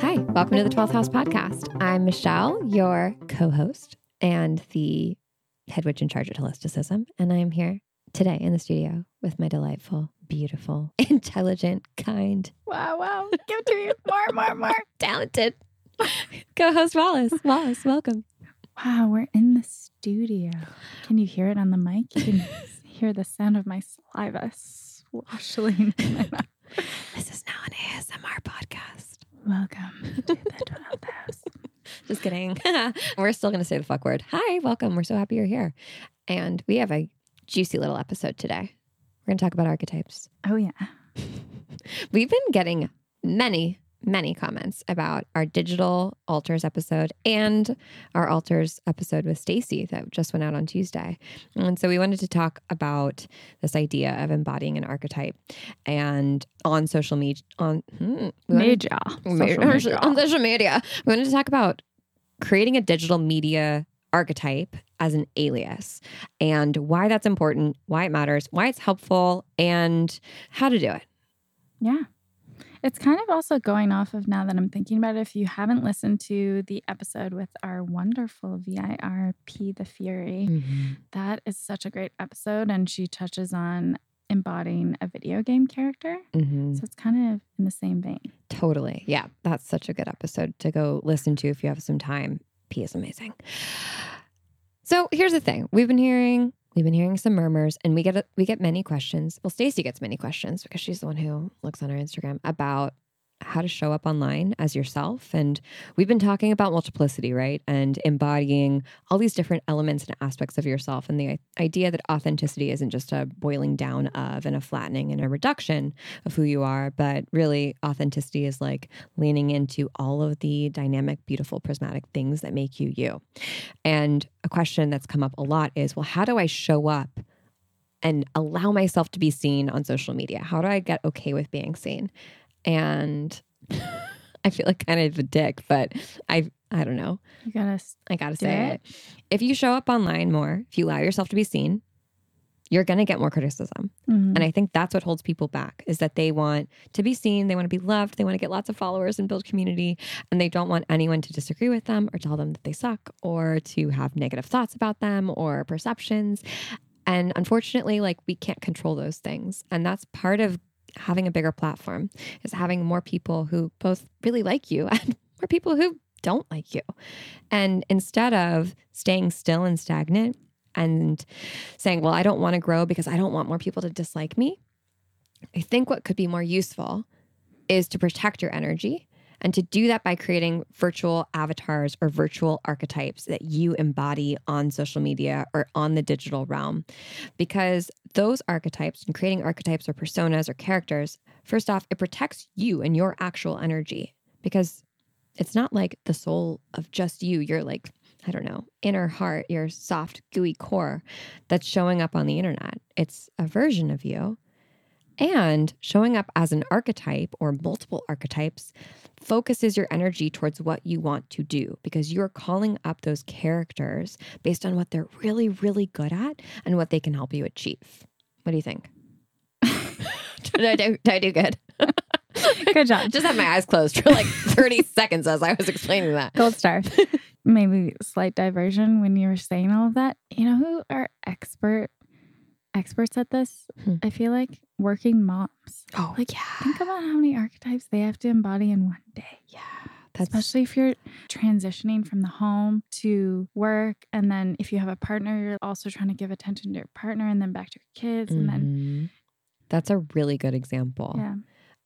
Hi, welcome to the 12th House Podcast. I'm Michelle, your co host and the head witch in charge of holisticism. And I'm here today in the studio with my delightful, beautiful, intelligent, kind, Wow, wow. Give it to me more, more, more. talented co host Wallace. Wallace, welcome. Wow, we're in the studio. Can you hear it on the mic? You can hear the sound of my saliva swashing in my mouth. This is now an ASMR podcast. Welcome to the 12th house. Just kidding. We're still going to say the fuck word. Hi, welcome. We're so happy you're here. And we have a juicy little episode today. We're going to talk about archetypes. Oh, yeah. We've been getting many, many comments about our digital altars episode and our altars episode with Stacy that just went out on Tuesday. And so we wanted to talk about this idea of embodying an archetype and on social media on hmm, we wanted-. Social media. on social media. We wanted to talk about creating a digital media archetype as an alias and why that's important, why it matters, why it's helpful, and how to do it. Yeah. It's kind of also going off of now that I'm thinking about it. If you haven't listened to the episode with our wonderful VIRP, The Fury, that is such a great episode. And she touches on embodying a video game character. Mhm. So it's kind of in the same vein. Totally. Yeah. That's such a good episode to go listen to if you have some time. P is amazing. So here's the thing. We've been hearing we've been hearing some murmurs and we get we get many questions. Well, Stacy gets many questions because she's the one who looks on our Instagram about how to show up online as yourself. And we've been talking about multiplicity, right? And embodying all these different elements and aspects of yourself. And the idea that authenticity isn't just a boiling down of and a flattening and a reduction of who you are, but really authenticity is like leaning into all of the dynamic, beautiful, prismatic things that make you you. And a question that's come up a lot is well, how do I show up and allow myself to be seen on social media? How do I get okay with being seen? And I feel like kind of a dick, but I I don't know. You gotta I gotta say it. it. If you show up online more, if you allow yourself to be seen, you're gonna get more criticism. mhm. And I think that's what holds people back is that they want to be seen, they want to be loved, they want to get lots of followers and build community, and they don't want anyone to disagree with them or tell them that they suck or to have negative thoughts about them or perceptions. And unfortunately, like we can't control those things. And that's part of having a bigger platform is having more people who both really like you and more people who don't like you. And instead of staying still and stagnant and saying, well, I don't want to grow because I don't want more people to dislike me. I think what could be more useful is to protect your energy and to do that by creating virtual avatars or virtual archetypes that you embody on social media or on the digital realm. Because those archetypes and creating archetypes or personas or characters, first off, it protects you and your actual energy because it's not like the soul of just you. You're like, I don't know, inner heart, your soft, gooey core that's showing up on the internet. It's a version of you. And showing up as an archetype or multiple archetypes focuses your energy towards what you want to do because you're calling up those characters based on what they're really, really good at and what they can help you achieve. What do you think? did, I do, did I do good? Good job. Just had my eyes closed for like 30 seconds as I was explaining that. Gold star. Maybe slight diversion when you were saying all of that. You know who are expert experts at this? Hmm. I feel like working moms. Oh, Like, yeah. Think about how many archetypes they have to embody in one day. Yeah. That's Especially if you're transitioning from the home to work. And then if you have a partner, you're also trying to give attention to your partner and then back to your kids. And then, Mhm. That's a really good example. yeah.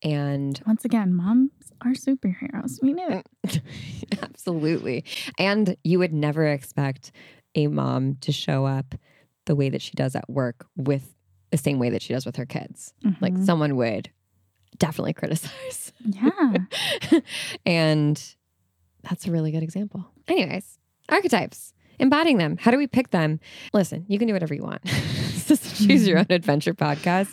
And Once again, moms are superheroes. We knew it. absolutely. And you would never expect a mom to show up the way that she does at work with the same way that she does with her kids. Like Mhm. someone would definitely criticize. yeah. and that's a really good example. Anyways, archetypes, embodying them. How do we pick them? Listen, you can do whatever you want. this is choose your own adventure podcast.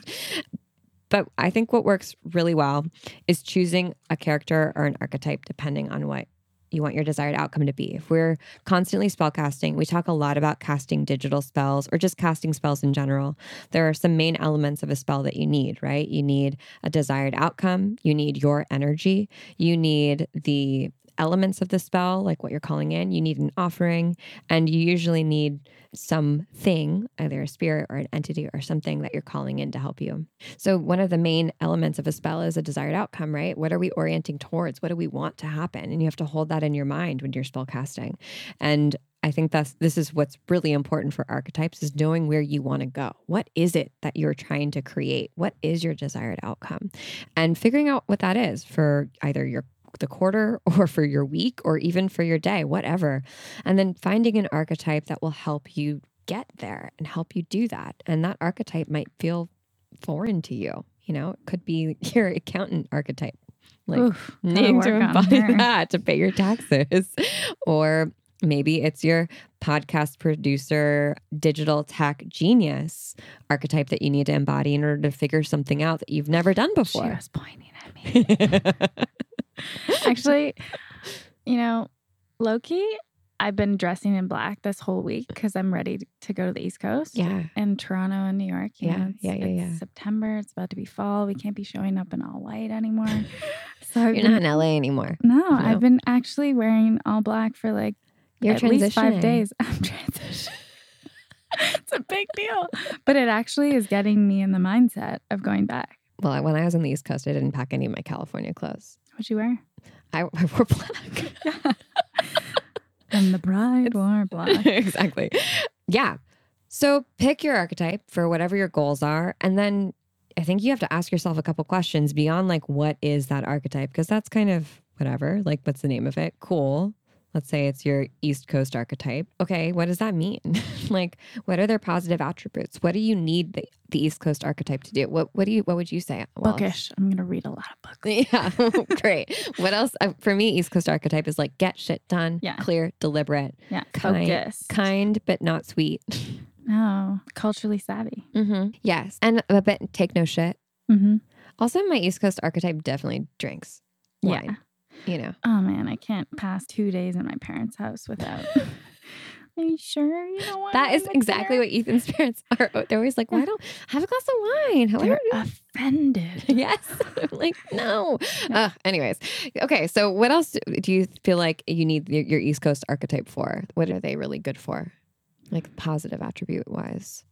But I think what works really well is choosing a character or an archetype depending on what you want your desired outcome to be. If we're constantly spell casting, we talk a lot about casting digital spells or just casting spells in general. There are some main elements of a spell that you need, right? You need a desired outcome, you need your energy, you need the elements of the spell, like what you're calling in. You need an offering, and you usually need something, either a spirit or an entity or something that you're calling in to help you. So, one of the main elements of a spell is a desired outcome, right? What are we orienting towards? What do we want to happen? And you have to hold that in your mind when you're spell casting. And I think that's this is what's really important for archetypes is knowing where you want to go. What is it that you're trying to create? What is your desired outcome? And figuring out what that is for either your the quarter or for your week or even for your day, whatever. And then finding an archetype that will help you get there and help you do that. And that archetype might feel foreign to you. You know, it could be your accountant archetype. Like Oof, to embody that to pay your taxes. or maybe it's your podcast producer, digital tech genius archetype that you need to embody in order to figure something out that you've never done before. She was pointing at me. Actually, you know, Loki, I've been dressing in black this whole week because I'm ready to go to the East Coast. yeah. In Toronto and New York. Yeah, know, it's, yeah, yeah, it's yeah. September. It's about to be fall. We can't be showing up in all white anymore. So I've You're been, not in LA anymore. no, No. I've been actually wearing all black for like You're at least five days. I'm transitioning. it's a big deal. But it actually is getting me in the mindset of going back. Well, when I was on the East Coast, I didn't pack any of my California clothes. What'd you wear? I, I wore black. And the bride wore black. exactly. Yeah. So pick your archetype for whatever your goals are. And then I think you have to ask yourself a couple questions beyond like, what is that archetype? Because that's kind of whatever. Like, what's the name of it? Cool. Let's say it's your East Coast archetype. Okay, what does that mean? like, what are their positive attributes? What do you need the, the East Coast archetype to do? What What do you What would you say? Wallace? Bookish. I'm gonna read a lot of books. Yeah, great. What else? Uh, for me, East Coast archetype is like get shit done, Yeah. clear, deliberate, Yeah. Kind- kind but not sweet. No. Culturally savvy. Mm-hmm. Yes, and a bit take no shit. Mm-hmm. Also, my East Coast archetype definitely drinks Yeah. You know, Oh man, I can't pass two days in my parents' house without. Are you sure you don't want that is exactly there? what Ethan's parents are. They're always like, "Why don't have a glass of wine?" How They're offended. yes, like no. Uh, anyways, okay. So, what else do you feel like you need your, your East Coast archetype for? What are they really good for, like positive attribute wise?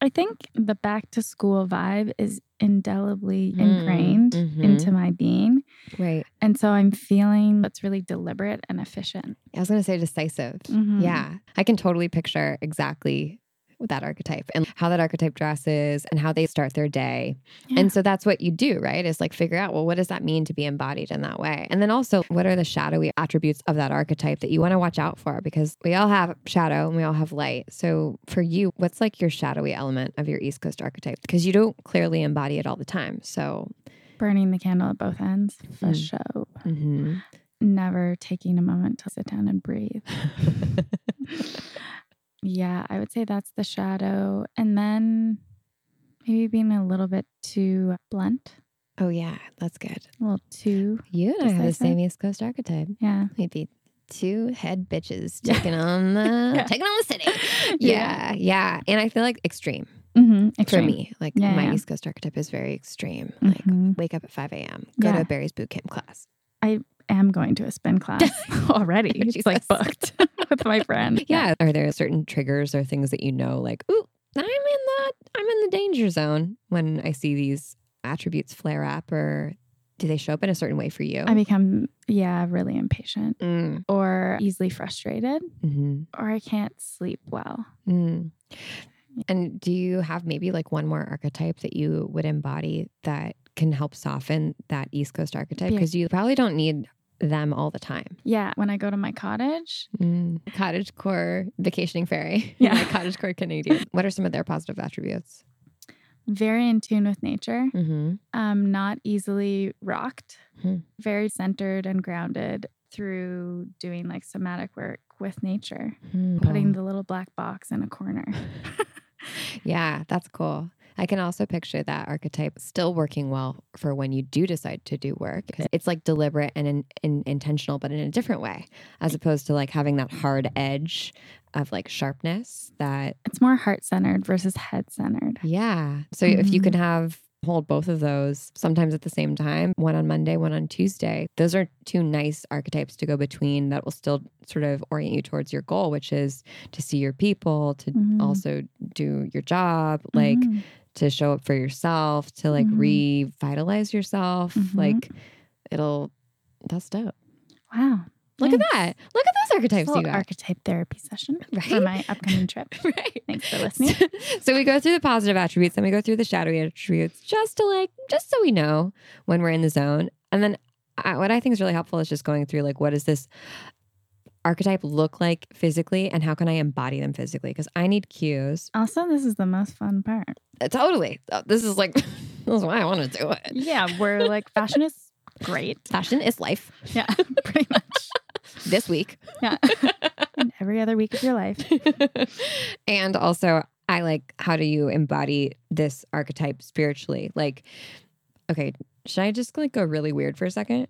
I think the back to school vibe is indelibly Mm, ingrained mhm. into my being. Right. And so I'm feeling it's really deliberate and efficient. I was going to say decisive. Mhm. Yeah. I can totally picture exactly that archetype and how that archetype dresses and how they start their day. Yeah. And so that's what you do, right? Is like figure out, well, what does that mean to be embodied in that way? And then also, what are the shadowy attributes of that archetype that you want to watch out for? Because we all have shadow and we all have light. So for you, what's like your shadowy element of your East Coast archetype? Because you don't clearly embody it all the time. So, Burning the candle at both ends for Mm. show. mhm. Never taking a moment to sit down and breathe. Yeah, I would say that's the shadow. And then maybe being a little bit too blunt, oh, yeah, that's good. a little too, You and I have the same East Coast archetype. yeah. maybe two head bitches Yeah. taking on the Yeah. taking on the city. Yeah, yeah, and I feel like extreme, Mm-hmm. for me. Like Yeah, my yeah. East Coast archetype is very extreme. Like Mhm. wake up at five a.m., go Yeah. to Barry's boot camp class. Am going to a spin class already. She's like booked with my friend. Yeah. Are there certain triggers or things that you know, like, ooh, I'm in the I'm in the danger zone when I see these attributes flare up, or do they show up in a certain way for you? I become, yeah, really impatient Mm, or easily frustrated, mhm, or I can't sleep well. mm. And do you have maybe like one more archetype that you would embody that can help soften that East Coast archetype? Yeah. Because you probably don't need them all the time. Yeah, when I go to my cottage, Mm. Cottage core vacationing fairy. Yeah. My cottage core Canadian. What are some of their positive attributes? very in tune with nature, Mm-hmm. um, not easily rocked, Hmm. very centered and grounded through doing like somatic work with nature, putting the little black box in a corner. Yeah, that's cool. I can also picture that archetype still working well for when you do decide to do work. It's like deliberate and in, in, intentional, but in a different way, as opposed to like having that hard edge of like sharpness that It's more heart centered versus head centered. yeah. So if you can have hold both of those sometimes at the same time, one on Monday, one on Tuesday, those are two nice archetypes to go between that will still sort of orient you towards your goal, which is to see your people, to Mhm. also do your job, like Mhm. To show up for yourself, to like Mhm. revitalize yourself. Mhm. Like it'll that's dope. wow. Look Thanks. at that. Look at those archetypes you got. archetype therapy session for my upcoming trip. right. Thanks for listening. so we go through the positive attributes, then we go through the shadowy attributes, just to like, just so we know when we're in the zone. And then I, what I think is really helpful is just going through like, what is this archetype look like physically, and how can I embody them physically? Because I need cues. Also, this is the most fun part. Uh, totally, Uh, this is like, this is why I want to do it. Yeah, we're like fashion is great. Fashion is life. Yeah, pretty much. This week, Yeah. and every other week of your life. and also I like how do you embody this archetype spiritually? Like, okay, should I just like go really weird for a second?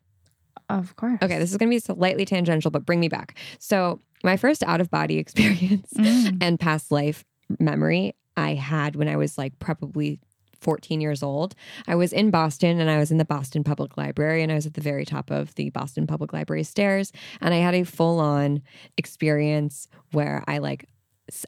Of course. Okay, this is going to be slightly tangential, but bring me back. So, my first out of body experience Mm. and past life memory I had when I was like probably 14 years old. I was in Boston and I was in the Boston Public Library and I was at the very top of the Boston Public Library stairs and I had a full on experience where I like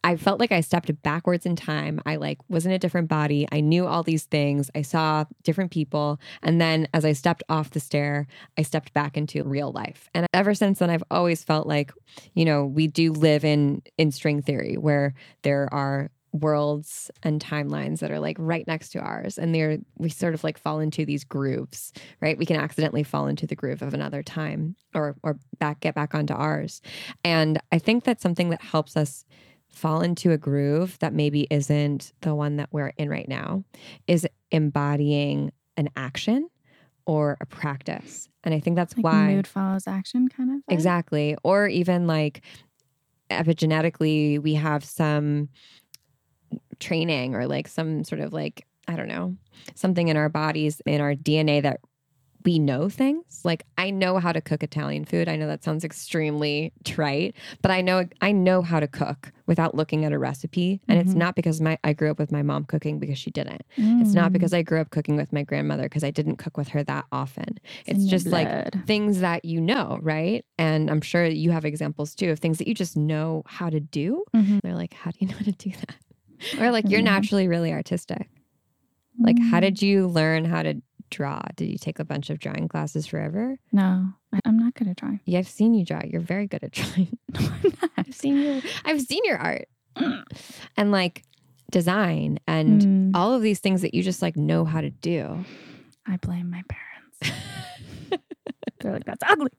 I felt like I stepped backwards in time. I like was in a different body. I knew all these things. I saw different people. And then as I stepped off the stair, I stepped back into real life. And ever since then I've always felt like, you know, we do live in in string theory where there are worlds and timelines that are like right next to ours and they're we sort of like fall into these grooves right we can accidentally fall into the groove of another time or or back get back onto ours and i think that's something that helps us fall into a groove that maybe isn't the one that we're in right now is embodying an action or a practice and i think that's Like why mood follows action kind of. vibe? Exactly. Or even like epigenetically, we have some training or like some sort of like, I don't know, something in our bodies, in our DNA that we know things. Like I know how to cook Italian food. I know that sounds extremely trite, but I know I know how to cook without looking at a recipe. And it's Mhm. not because my I grew up with my mom cooking because she didn't. It's not Mm. because I grew up cooking with my grandmother because I didn't cook with her that often. It's just like things that you know, right? And I'm sure you have examples too of things that you just know how to do. Mhm. They're like, how do you know how to do that? Or like, you're Yeah. naturally really artistic. Like, how Mm. did you learn how to draw? Did you take a bunch of drawing classes forever? No, I'm not good at drawing. Yeah, I've seen you draw. You're very good at drawing. No, I'm not. I've seen your I've seen your art. Mm. And like design and Mm. all of these things that you just like know how to do. I blame my parents. They're like, that's ugly.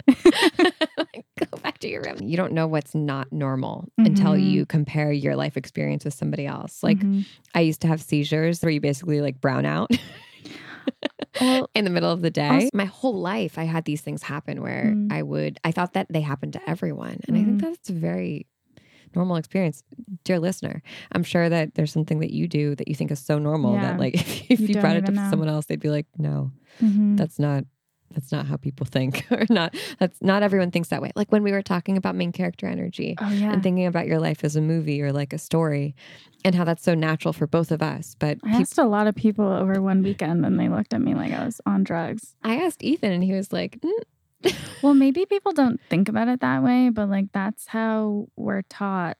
like, go back to your room. You don't know what's not normal until Mhm. you compare your life experience with somebody else. Like Mhm. I used to have seizures where you basically like brown out well, in the middle of the day. Also- My whole life I had these things happen where Mm. I would I thought that they happened to everyone. And I think Mm. that's a very normal experience. Dear listener, I'm sure that there's something that you do that you think is so normal Yeah. that like if, if You you, brought it even to someone else, they'd be like, no, mhm. that's not that's not how people think or not that's not everyone thinks that way like when we were talking about main character energy oh yeah. and thinking about your life as a movie or like a story and how that's so natural for both of us but I peop- asked a lot of people over one weekend, and they looked at me like I was on drugs. I asked ethan and he was like "Mm." Well, maybe people don't think about it that way, but like that's how we're taught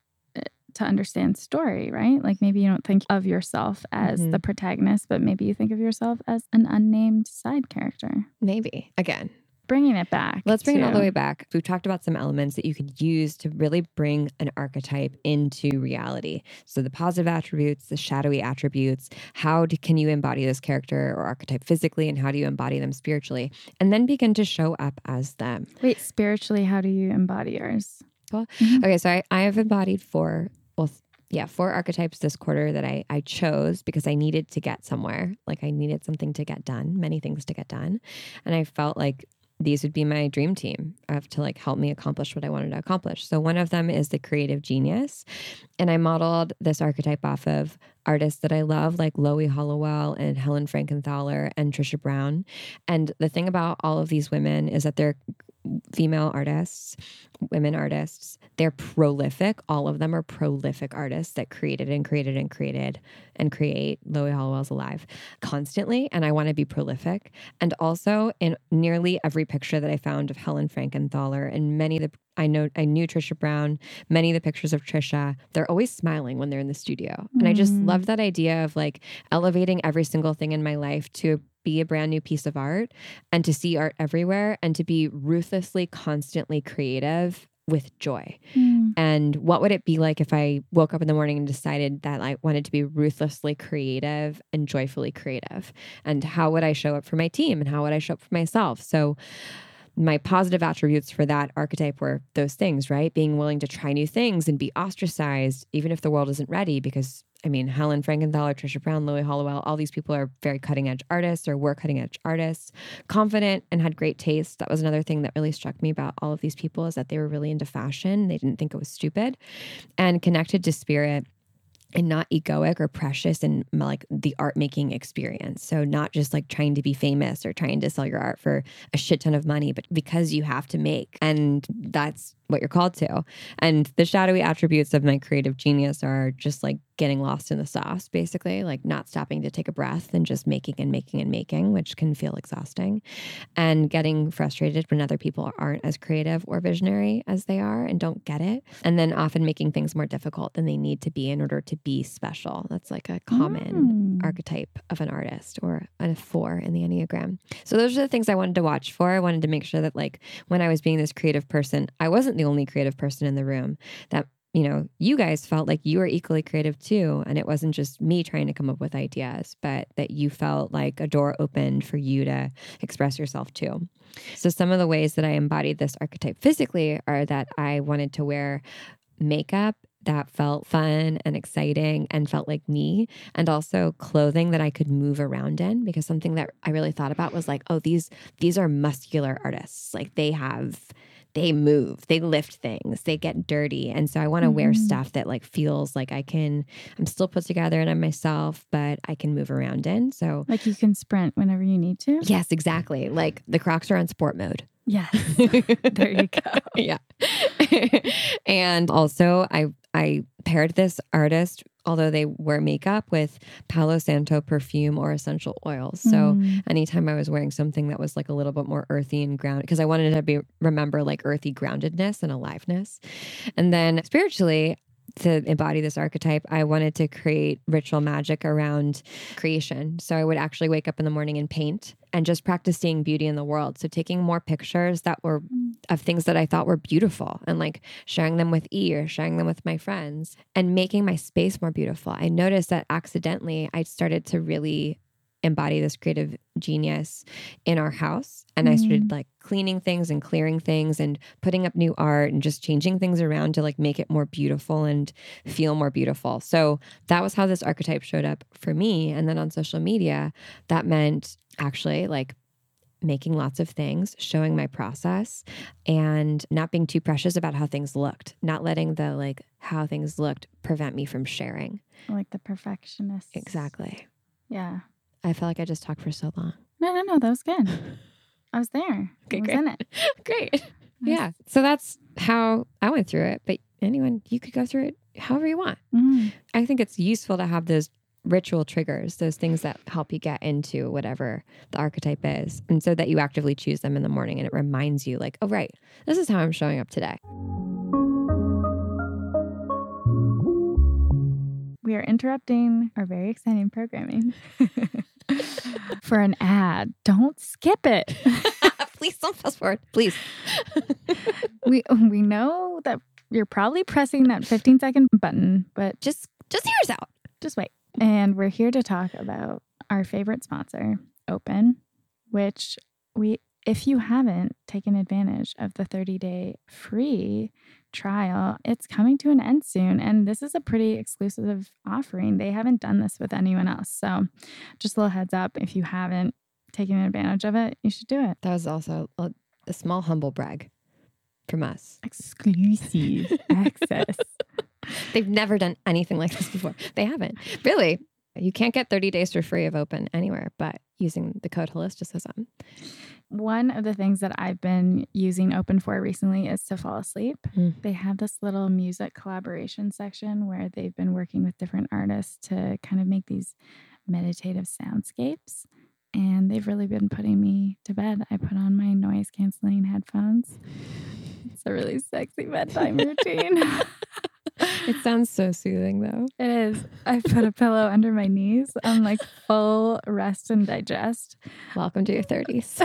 to understand story, right? Like maybe you don't think of yourself as Mhm. the protagonist, but maybe you think of yourself as an unnamed side character. maybe again Bringing it back. let's bring it all the way back we've talked about some elements that you could use to really bring an archetype into reality so the positive attributes the shadowy attributes how do, can you embody this character or archetype physically and how do you embody them spiritually and then begin to show up as them Wait, spiritually, how do you embody yours? Well, Mhm. Okay, so I, I have embodied four, well, yeah, four archetypes this quarter that I, I chose because I needed to get somewhere. Like I needed something to get done, many things to get done. And I felt like these would be my dream team of to like help me accomplish what I wanted to accomplish. So one of them is the creative genius. And I modeled this archetype off of artists that I love, like Loie Hollowell and Helen Frankenthaler and Trisha Brown. And the thing about all of these women is that they're female artists, women artists. They're prolific. All of them are prolific artists that created and created and created and create. Loie Hollowell's alive constantly, and I want to be prolific. And also, in nearly every picture that I found of Helen Frankenthaler and many of the I know I knew Trisha Brown, many of the pictures of Trisha, they're always smiling when they're in the studio. And I just Mm. love that idea of like elevating every single thing in my life to be a brand new piece of art and to see art everywhere and to be ruthlessly, constantly creative with joy. Mm. And what would it be like if I woke up in the morning and decided that I wanted to be ruthlessly creative and joyfully creative? And how would I show up for my team and how would I show up for myself? So, my positive attributes for that archetype were those things, right? Being willing to try new things and be ostracized, even if the world isn't ready, because I mean, Helen Frankenthaler, Trisha Brown, Loie Hollowell, all these people are very cutting edge artists or were cutting edge artists, confident and had great taste. That was another thing that really struck me about all of these people is that they were really into fashion. They didn't think it was stupid and connected to spirit and not egoic or precious in like the art making experience. So not just like trying to be famous or trying to sell your art for a shit ton of money, but because you have to make. And that's what you're called to. And the shadowy attributes of my creative genius are just like getting lost in the sauce, basically, like not stopping to take a breath and just making and making and making, which can feel exhausting, and getting frustrated when other people aren't as creative or visionary as they are and don't get it. And then often making things more difficult than they need to be in order to be special. That's like a common Mm. archetype of an artist or a four in the Enneagram. So those are the things I wanted to watch for. I wanted to make sure that like when I was being this creative person, I wasn't the only creative person in the room. That you know, you guys felt like you were equally creative too. And it wasn't just me trying to come up with ideas, but that you felt like a door opened for you to express yourself too. So, some of the ways that I embodied this archetype physically are that I wanted to wear makeup that felt fun and exciting and felt like me and also clothing that I could move around in because something that I really thought about was like oh these these are muscular artists like they have they move they lift things they get dirty and so I want to wear Mhm. stuff that like feels like I can I'm still put together and I'm myself but I can move around in so Like you can sprint whenever you need to. yes exactly like the Crocs are on sport mode Yes. there you go. yeah. and also I I paired this artist, although they wear makeup, with Palo Santo perfume or essential oils. So Mm. anytime I was wearing something that was like a little bit more earthy and grounded, because I wanted to be remember like earthy groundedness and aliveness. And then spiritually, to embody this archetype, I wanted to create ritual magic around creation. So I would actually wake up in the morning and paint and just practice seeing beauty in the world. So taking more pictures that were of things that I thought were beautiful and like sharing them with E or sharing them with my friends and making my space more beautiful. I noticed that accidentally I started to really embody this creative genius in our house and I started mm-hmm. like cleaning things and clearing things and putting up new art and just changing things around to like make it more beautiful and feel more beautiful. So that was how this archetype showed up for me and then on social media that meant actually like making lots of things, showing my process, and not being too precious about how things looked, not letting the like how things looked prevent me from sharing. Like the perfectionist. Exactly. Yeah. I felt like I just talked for so long. No, no, no. That was good. I was there. Okay, I was great. in it. Great. Yeah. So that's how I went through it. But anyone, you could go through it however you want. Mm. I think it's useful to have those ritual triggers, those things that help you get into whatever the archetype is. And so that you actively choose them in the morning and it reminds you, like, oh, right, this is how I'm showing up today. We are interrupting our very exciting programming for an ad. Don't skip it. Please don't fast forward. Please. we we know that you're probably pressing that 15 second button, but Just just hear us out. just wait. And we're here to talk about our favorite sponsor, Open, which we if you haven't taken advantage of the 30-day free trial, it's coming to an end soon and this is a pretty exclusive offering. They haven't done this with anyone else. So, just a little heads up if you haven't taken advantage of it, you should do it. That was also a, a small humble brag from us. Exclusive access. They've never done anything like this before. They haven't. Really. You can't get 30 days for free of open anywhere but using the code holisticism. One of the things that I've been using Open for recently is to fall asleep. Mm. They have this little music collaboration section where they've been working with different artists to kind of make these meditative soundscapes. And they've really been putting me to bed. I put on my noise canceling headphones. It's a really sexy bedtime routine. It sounds so soothing though. It is. I put a pillow under my knees. I'm like full rest and digest. Welcome to your 30s.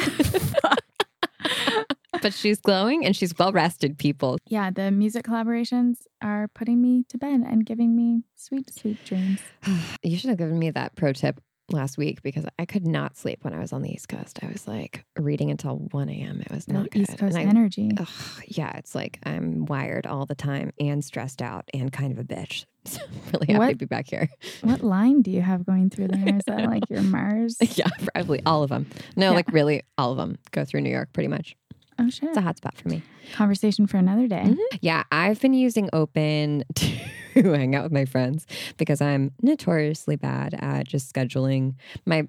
but she's glowing and she's well rested, people. Yeah, the music collaborations are putting me to bed and giving me sweet, sweet dreams. You should have given me that pro tip last week because I could not sleep when I was on the East Coast. I was like reading until 1 a.m. It was not The good. East Coast I- energy. Ugh, yeah, it's like I'm wired all the time and stressed out and kind of a bitch. So I'm really happy What- to be back here. What line do you have going through there? Is that like your Mars? Yeah, probably all of them. No, Yeah. like really all of them go through New York pretty much. Oh shit. It's a hot spot for me. Conversation for another day. Mhm. Yeah, I've been using Open to hang out with my friends because I'm notoriously bad at just scheduling. My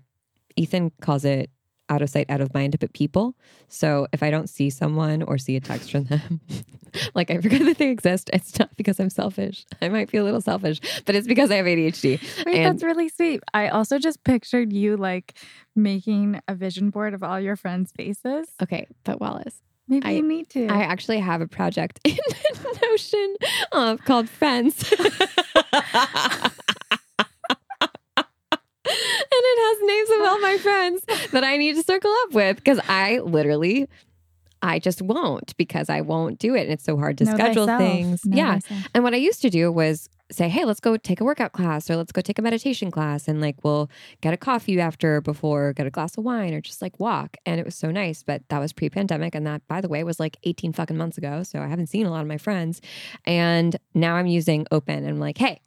Ethan calls it out of sight, out of mind, but people. So if I don't see someone or see a text from them, like I forget that they exist, it's not because I'm selfish. I might be a little selfish, but it's because I have ADHD. Wait, And- that's really sweet. I also just pictured you like making a vision board of all your friends' faces. Okay, but Wallace, Maybe I- you need to. I actually have a project in Notion uh, called Friends. and it has names of all my friends that I need to circle up with because I literally, I just won't because I won't do it. And it's so hard to Know schedule thyself. things. Know yeah. thyself. And what I used to do was say, hey, let's go take a workout class or let's go take a meditation class. And like, we'll get a coffee after, before, get a glass of wine or just like walk. And it was so nice. But that was pre pandemic. And that, by the way, was like 18 fucking months ago. So I haven't seen a lot of my friends. And now I'm using Open and I'm like, hey,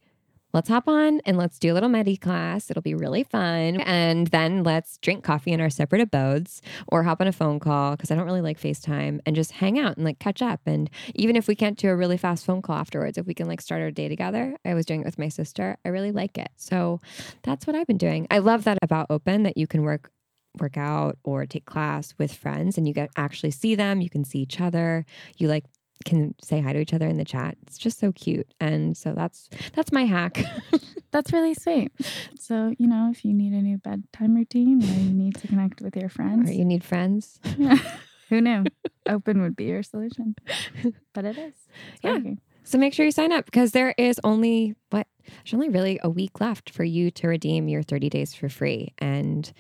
let's hop on and let's do a little medi class. It'll be really fun. And then let's drink coffee in our separate abodes or hop on a phone call because I don't really like FaceTime and just hang out and like catch up. And even if we can't do a really fast phone call afterwards, if we can like start our day together, I was doing it with my sister. I really like it. So that's what I've been doing. I love that about Open that you can work work out or take class with friends and you get actually see them you can see each other you like can say hi to each other in the chat it's just so cute and so that's that's my hack That's really sweet. So, you know, if you need a new bedtime routine or you need to connect with your friends, or you need friends who knew? Open would be your solution. But it is. It's Yeah. working. So make sure you sign up because there is only what there's only really a week left for you to redeem your 30 days for free. And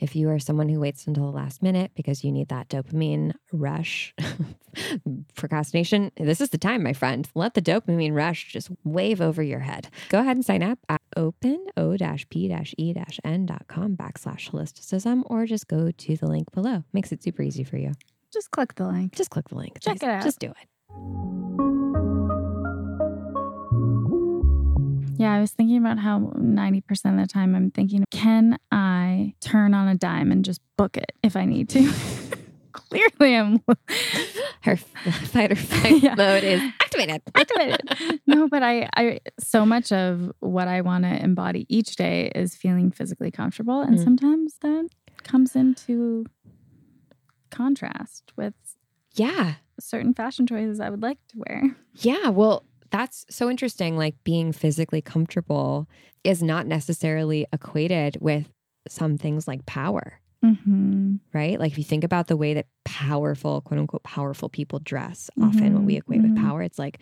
if you are someone who waits until the last minute because you need that dopamine rush, procrastination, this is the time, my friend. Let the dopamine rush just wave over your head. Go ahead and sign up at open o-p-e-n.com backslash holisticism or just go to the link below. Makes it super easy for you. Just click the link. Just click the link. Check it out. Just do it. Yeah, I was thinking about how 90% of the time I'm thinking, can I turn on a dime and just book it if I need to? Clearly, I'm Her fight or flight Yeah. mode is activated. activated. no, but I, I, so much of what I want to embody each day is feeling physically comfortable. And Mm. sometimes that comes into contrast with Yeah. certain fashion choices I would like to wear. Yeah. Well, that's so interesting. Like being physically comfortable is not necessarily equated with some things like power, Mm-hmm. right? Like if you think about the way that powerful, quote unquote, powerful people dress, often what we equate with mhm. power, it's like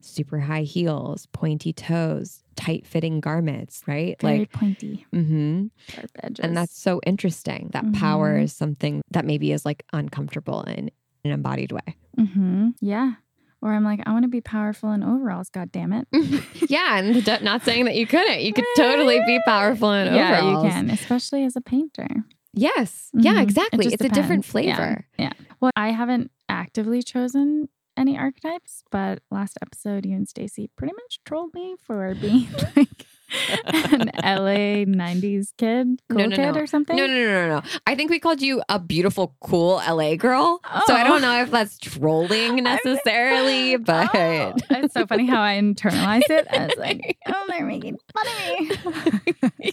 super high heels, pointy toes, tight fitting garments, right? Very like, pointy, hmm sharp edges. and that's so interesting that power Mhm. is something that maybe is like uncomfortable in an embodied way. hmm Yeah. Or I'm like, I want to be powerful in overalls. God damn it. yeah, and d- not saying that you couldn't. You could totally be powerful in yeah, overalls. you can, especially as a painter. Yes. Mhm. Yeah, exactly. just It's a different depends. Yeah. flavor. Yeah. Well, I haven't actively chosen any archetypes, but last episode, you and Stacy pretty much trolled me for being like An LA 90s kid, cool No, no, kid no. or something? No, no, no, no, no. I think we called you a beautiful, cool LA girl. So I Oh. don't know if that's trolling necessarily, oh, but Oh, it's so funny how I internalized it. I was like, oh, they're making fun of me.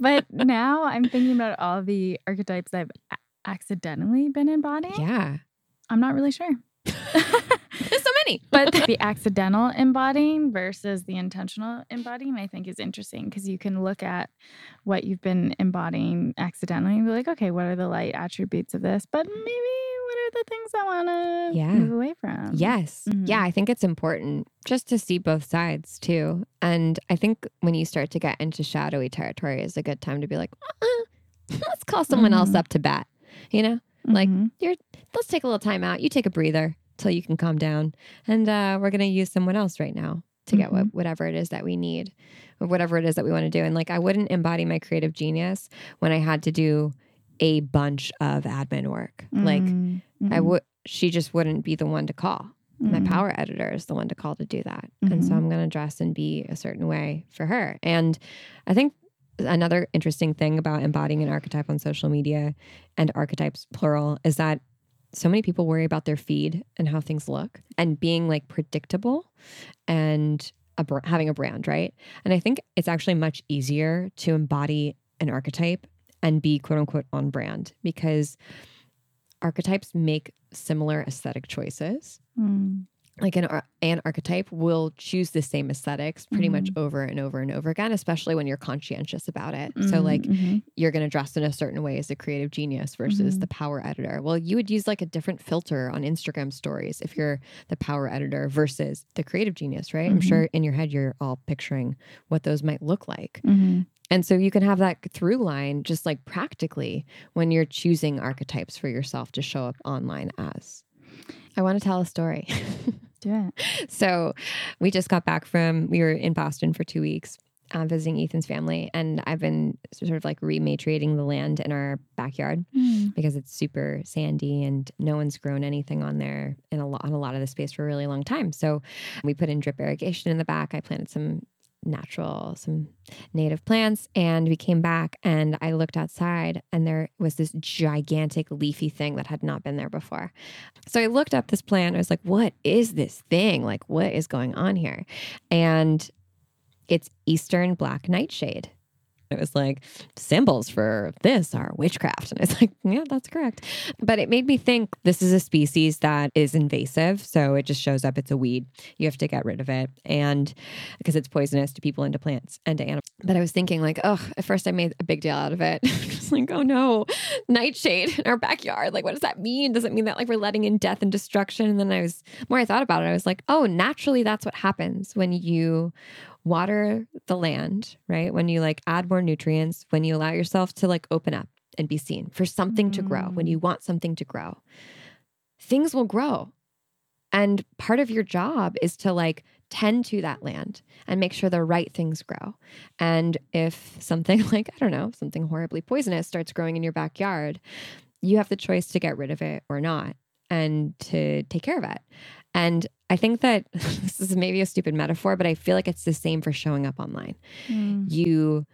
but now I'm thinking about all the archetypes I've accidentally been embodying. yeah, I'm not really sure. There's so many. But the accidental embodying versus the intentional embodying, I think is interesting because you can look at what you've been embodying accidentally and be like, okay, what are the light attributes of this? But maybe what are the things I want to Yeah. move away from? Yes. Mhm. Yeah, I think it's important just to see both sides too. And I think when you start to get into shadowy territory is a good time to be like, uh, let's call someone else Mhm. up to bat. You know, like Mhm. Let's take a little time out. You take a breather till you can calm down. And uh, we're going to use someone else right now to get what, whatever it is that we need or whatever it is that we want to do. And like, I wouldn't embody my creative genius when I had to do a bunch of admin work. Like, Mm, I mhm, would, she just wouldn't be the one to call. My mhm. power editor is the one to call to do that. And so Mhm. I'm going to dress and be a certain way for her. And I think another interesting thing about embodying an archetype on social media and archetypes plural is that so many people worry about their feed and how things look and being like predictable and a br- having a brand, right? And I think it's actually much easier to embody an archetype and be quote unquote on brand because archetypes make similar aesthetic choices Mm. Like an an archetype will choose the same aesthetics pretty much over and over and over again especially when you're conscientious about it. So Mhm, like mhm. you're going to dress in a certain way as a creative genius versus the power editor. Well you would use like a different filter on instagram stories if you're the power editor versus the creative genius right? I'm sure in your head you're all picturing what those might look like. Mhm. and so you can have that through line just like practically when you're choosing archetypes for yourself to show up online as i want to tell a story Do it. so we just got back from we were in Boston for two weeks uh, visiting Ethan's family, and I've been sort of like rematriating the land in our backyard Mm. because it's super sandy and no one's grown anything on there in a lot on a lot of the space for a really long time. So we put in drip irrigation in the back. I planted some natural some native plants and we came back and I looked outside and there was this gigantic leafy thing that had not been there before. So I looked up this plant. I was like, what is this thing? Like, what is going on here? And it's Eastern black nightshade. It was like symbols for this are witchcraft. And I was like, yeah, that's correct. But it made me think this is a species that is invasive. So it just shows up. It's a weed. You have to get rid of it. And because it's poisonous to people and to plants and to animals. But I was thinking, like, oh, at first I made a big deal out of it. just like, oh no, nightshade in our backyard. Like, what does that mean? Does it mean that like we're letting in death and destruction? And then I was, more I thought about it, I was like, oh, naturally, that's what happens when you water the land, right? When you like add more nutrients, when you allow yourself to like open up and be seen for something to grow, when you mm. want something to grow, things will grow. And part of your job is to like tend to that land and make sure the right things grow. And if something like, I don't know, something horribly poisonous starts growing in your backyard, you have the choice to get rid of it or not and to take care of it. And I think that this is maybe a stupid metaphor, but I feel like it's the same for showing up online. Mm. You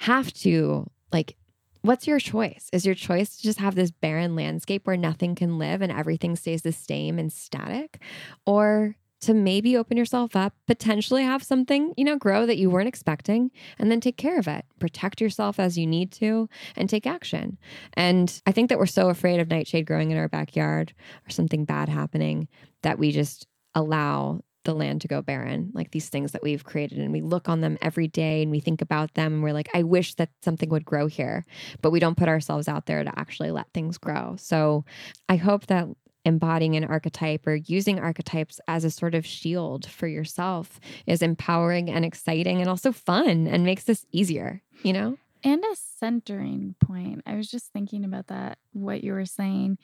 have to, like, what's your choice? Is your choice to just have this barren landscape where nothing can live and everything stays the same and static? Or to maybe open yourself up, potentially have something, you know, grow that you weren't expecting, and then take care of it. Protect yourself as you need to and take action. And I think that we're so afraid of nightshade growing in our backyard or something bad happening that we just allow the land to go barren, like these things that we've created. And we look on them every day and we think about them and we're like, I wish that something would grow here. But we don't put ourselves out there to actually let things grow. So I hope that embodying an archetype or using archetypes as a sort of shield for yourself is empowering and exciting and also fun and makes this easier, you know? And a centering point. I was just thinking about that, what you were saying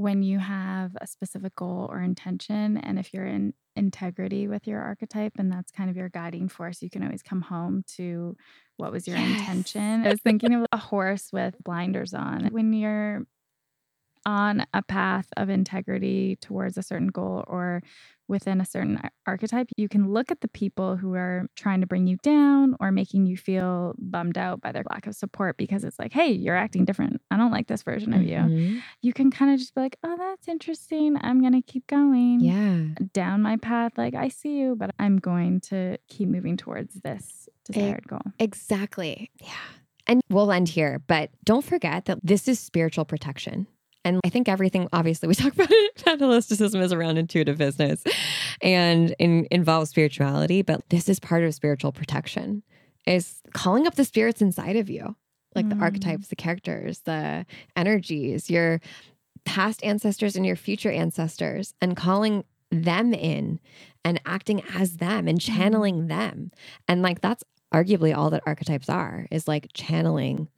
when you have a specific goal or intention. And if you're in integrity with your archetype and that's kind of your guiding force, you can always come home to what was your Yes. intention. I was thinking of a horse with blinders on. When you're on a path of integrity towards a certain goal or within a certain archetype, you can look at the people who are trying to bring you down or making you feel bummed out by their lack of support because it's like, hey, you're acting different. I don't like this version of Mhm. you. You can kind of just be like, oh, that's interesting. I'm going to keep going Yeah. down my path. Like, I see you, but I'm going to keep moving towards this desired goal. Exactly. Yeah. And we'll end here, but don't forget that this is spiritual protection. And I think everything, obviously, we talk about it, holisticism is around intuitive business and in, involves spirituality, but this is part of spiritual protection is calling up the spirits inside of you, like the Mm. archetypes, the characters, the energies, your past ancestors and your future ancestors, and calling them in and acting as them and channeling them. And like that's arguably all that archetypes are is like channeling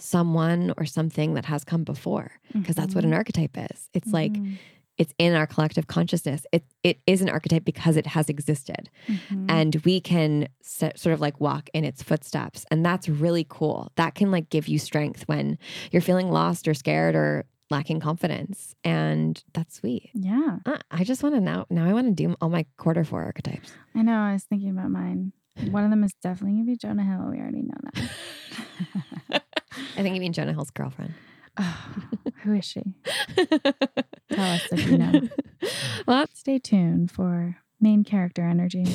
someone or something that has come before because that's what an archetype is. It's like Mhm. it's in our collective consciousness. It it is an archetype because it has existed Mhm. and we can s- sort of like walk in its footsteps and that's really cool. That can like give you strength when you're feeling lost or scared or lacking confidence and that's sweet. yeah. Uh, I just want to now now I want to do all my quarter four archetypes. I know. I was thinking about mine. One of them is definitely going to be Jonah Hill. We already know that. I think you mean Jonah Hill's girlfriend. Oh, who is she? Tell us if you know. well, Stay tuned for main character energy.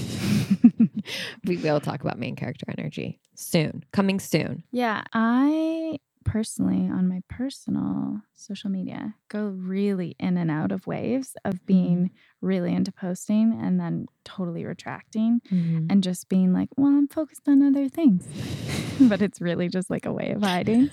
we will talk about main character energy soon. Coming soon. yeah, I personally, on my personal social media, go really in and out of waves of mm-hmm. being really into posting and then totally retracting mm-hmm. and just being like, well, I'm focused on other things. but it's really just like a way of hiding.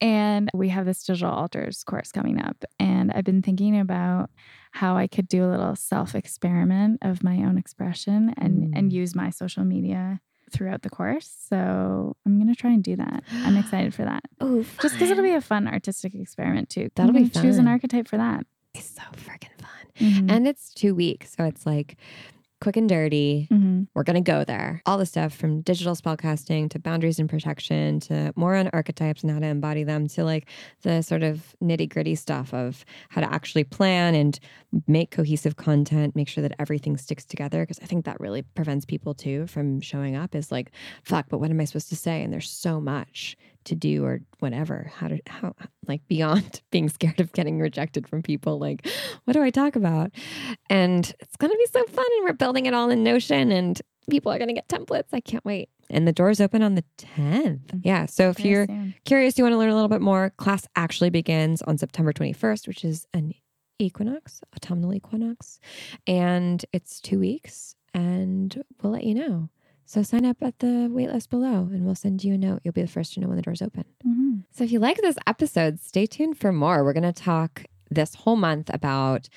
And we have this digital altars course coming up. And I've been thinking about how I could do a little self experiment of my own expression and, and Mm. use my social media throughout the course. So I'm going to try and do that. I'm excited for that. oh, Just because it'll be a fun artistic experiment too. That'll be can Choose an archetype for that. it's so freaking fun. Mhm. And it's two weeks. So it's like quick and dirty. Mhm. We're going to go there. All the stuff from digital spellcasting to boundaries and protection to more on archetypes and how to embody them to like the sort of nitty gritty stuff of how to actually plan and make cohesive content, make sure that everything sticks together. Cause I think that really prevents people too from showing up is like, fuck, but what am I supposed to say? And there's so much to do or whatever. How to, how, like beyond being scared of getting rejected from people, like, what do I talk about? And it's going to be so fun. And we're building it all in Notion and people are going to get templates. I can't wait. And the doors open on the 10th. Mm-hmm. Yeah. So if Very you're soon. curious, you want to learn a little bit more, class actually begins on September 21st, which is an equinox, autumnal equinox. And it's two weeks and we'll let you know. So sign up at the waitlist below and we'll send you a note. You'll be the first to know when the doors open. Mhm. So if you like this episode, stay tuned for more. We're going to talk this whole month about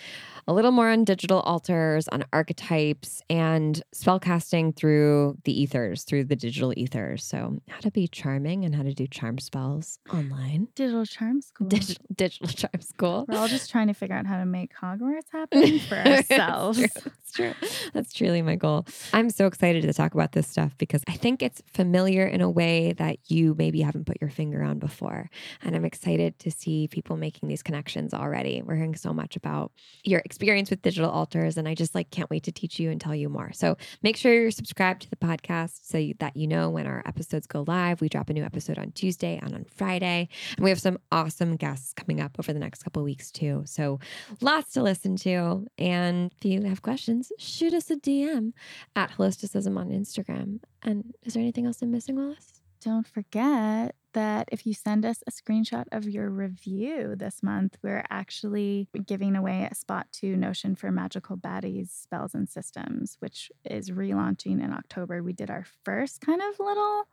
a little more on digital altars, on archetypes, and spellcasting through the ethers, through the digital ethers. So how to be charming and how to do charm spells online. Digital charm school. Digital, digital charm school. We're all just trying to figure out how to make Hogwarts happen for ourselves. That's true. That's true. That's truly my goal. I'm so excited to talk about this stuff because I think it's familiar in a way that you maybe haven't put your finger on before. And I'm excited to see people making these connections already. We're hearing so much about your experience with digital altars, and I just like can't wait to teach you and tell you more. So make sure you're subscribed to the podcast so you- that you know when our episodes go live. We drop a new episode on Tuesday and on Friday, and we have some awesome guests coming up over the next couple weeks too. So lots to listen to. And if you have questions, shoot us a DM at holisticism on Instagram. And is there anything else I'm missing, Willis? Don't forget that if you send us a screenshot of your review this month, we're actually giving away a spot to Notion for Magical Baddies Spells and Systems, which is relaunching in October. We did our first kind of little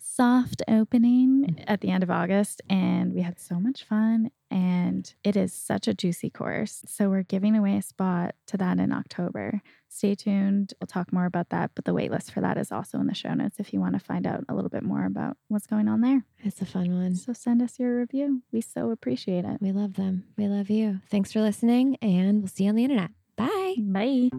soft opening mm. at the end of August, and we had so much fun. And it is such a juicy course. So we're giving away a spot to that in October. Stay tuned. We'll talk more about that. But the waitlist for that is also in the show notes if you want to find out a little bit more about what's going on there. It's a fun one. So send us your review. We so appreciate it. We love them. We love you. Thanks for listening, and we'll see you on the internet. Bye. Bye.